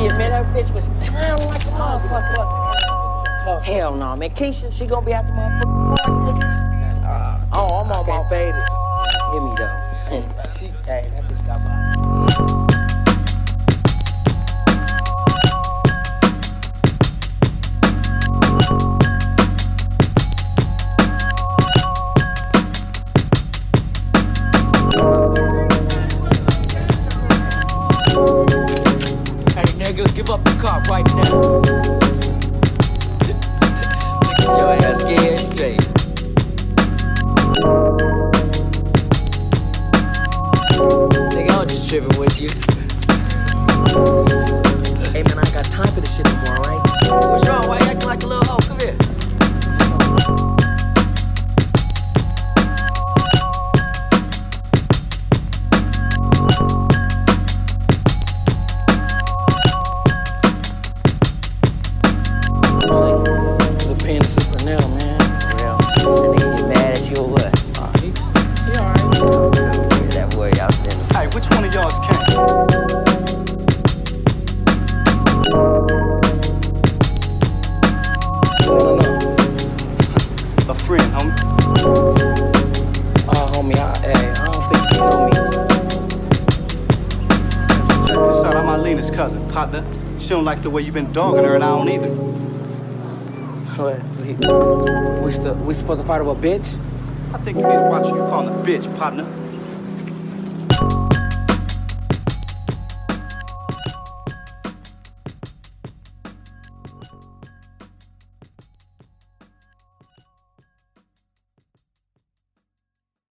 Shit, man, that bitch was clowning like a motherfucker. Hell no, man. Keisha, she gonna be at the motherfucking. Uh, oh, I'm on my faded. Hit me though. she, hey, that bitch got body. Hey nigga, give up the car right now. Look at your ass scared straight. Nigga, I'm just tripping with you. Hey, man, I got time for this shit no Which one of y'all's came? No, no, no. A friend, homie. Oh, homie, I, hey, I don't think you know me. Check this out. I'm Eilena's cousin, partner. She don't like the way you've been dogging her, and I don't either. What? We, we, st- we supposed to fight over a bitch? I think you need to watch who you calling a bitch, partner.